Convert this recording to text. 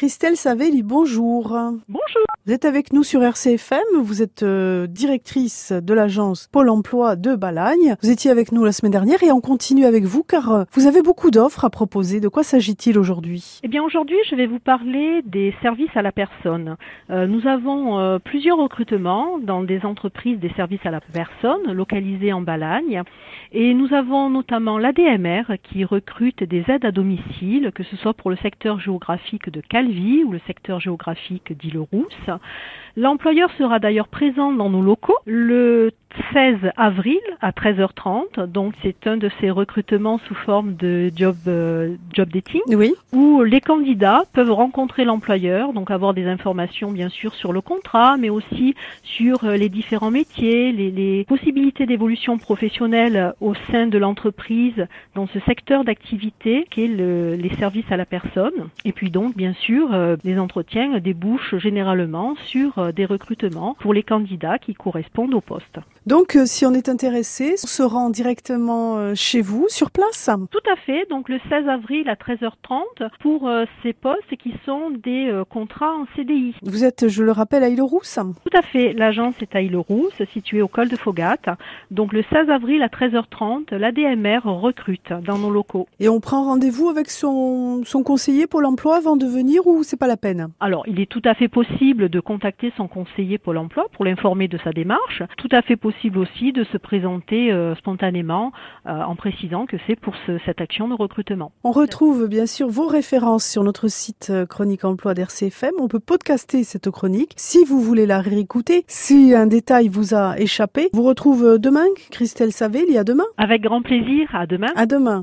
Christelle Savelli, bonjour. Bonjour. Vous êtes avec nous sur RCFM, vous êtes euh, directrice de l'agence Pôle emploi de Balagne. Vous étiez avec nous la semaine dernière et on continue avec vous car euh, vous avez beaucoup d'offres à proposer. De quoi s'agit-il aujourd'hui? Eh bien aujourd'hui, je vais vous parler des services à la personne. Euh, nous avons euh, plusieurs recrutements dans des entreprises des services à la personne localisées en Balagne et nous avons notamment l'ADMR qui recrute des aides à domicile, que ce soit pour le secteur géographique de Calvi ou le secteur géographique d'Île-Rousse. L'employeur sera d'ailleurs présent dans nos locaux le 16 avril à 13h30. Donc c'est un de ces recrutements sous forme de job euh, job dating Oui. où les candidats peuvent rencontrer l'employeur, donc avoir des informations bien sûr sur le contrat, mais aussi sur euh, les différents métiers, les, les possibilités d'évolution professionnelle au sein de l'entreprise dans ce secteur d'activité qui est le- les services à la personne. Et puis donc bien sûr euh, les entretiens débouchent généralement sur euh, des recrutements pour les candidats qui correspondent au poste. Donc euh, si on est intéressé, on se rend directement euh, chez vous, sur place Tout à fait, donc le 16 avril à 13h30 pour euh, ces postes qui sont des euh, contrats en CDI. Vous êtes, je le rappelle, à Île-Rousse. Tout à fait, l'agence est à Île-Rousse, située au col de Fogat. Donc le 16 avril à 13h30, l'ADMR recrute dans nos locaux. Et on prend rendez-vous avec son, son conseiller Pôle emploi avant de venir ou c'est pas la peine? Alors, il est tout à fait possible de contacter son conseiller Pôle emploi pour l'informer de sa démarche. Tout à fait possible aussi de se présenter euh, spontanément euh, en précisant que c'est pour ce- cette action de recrutement. On retrouve bien sûr vos références sur notre site euh, Chronique Emploi d'RCFM. On peut podcaster cette chronique si vous voulez la réécouter. Si un détail vous a échappé, vous retrouve euh, demain, Christelle Savel, il y a demain. Avec grand plaisir, à demain. À demain.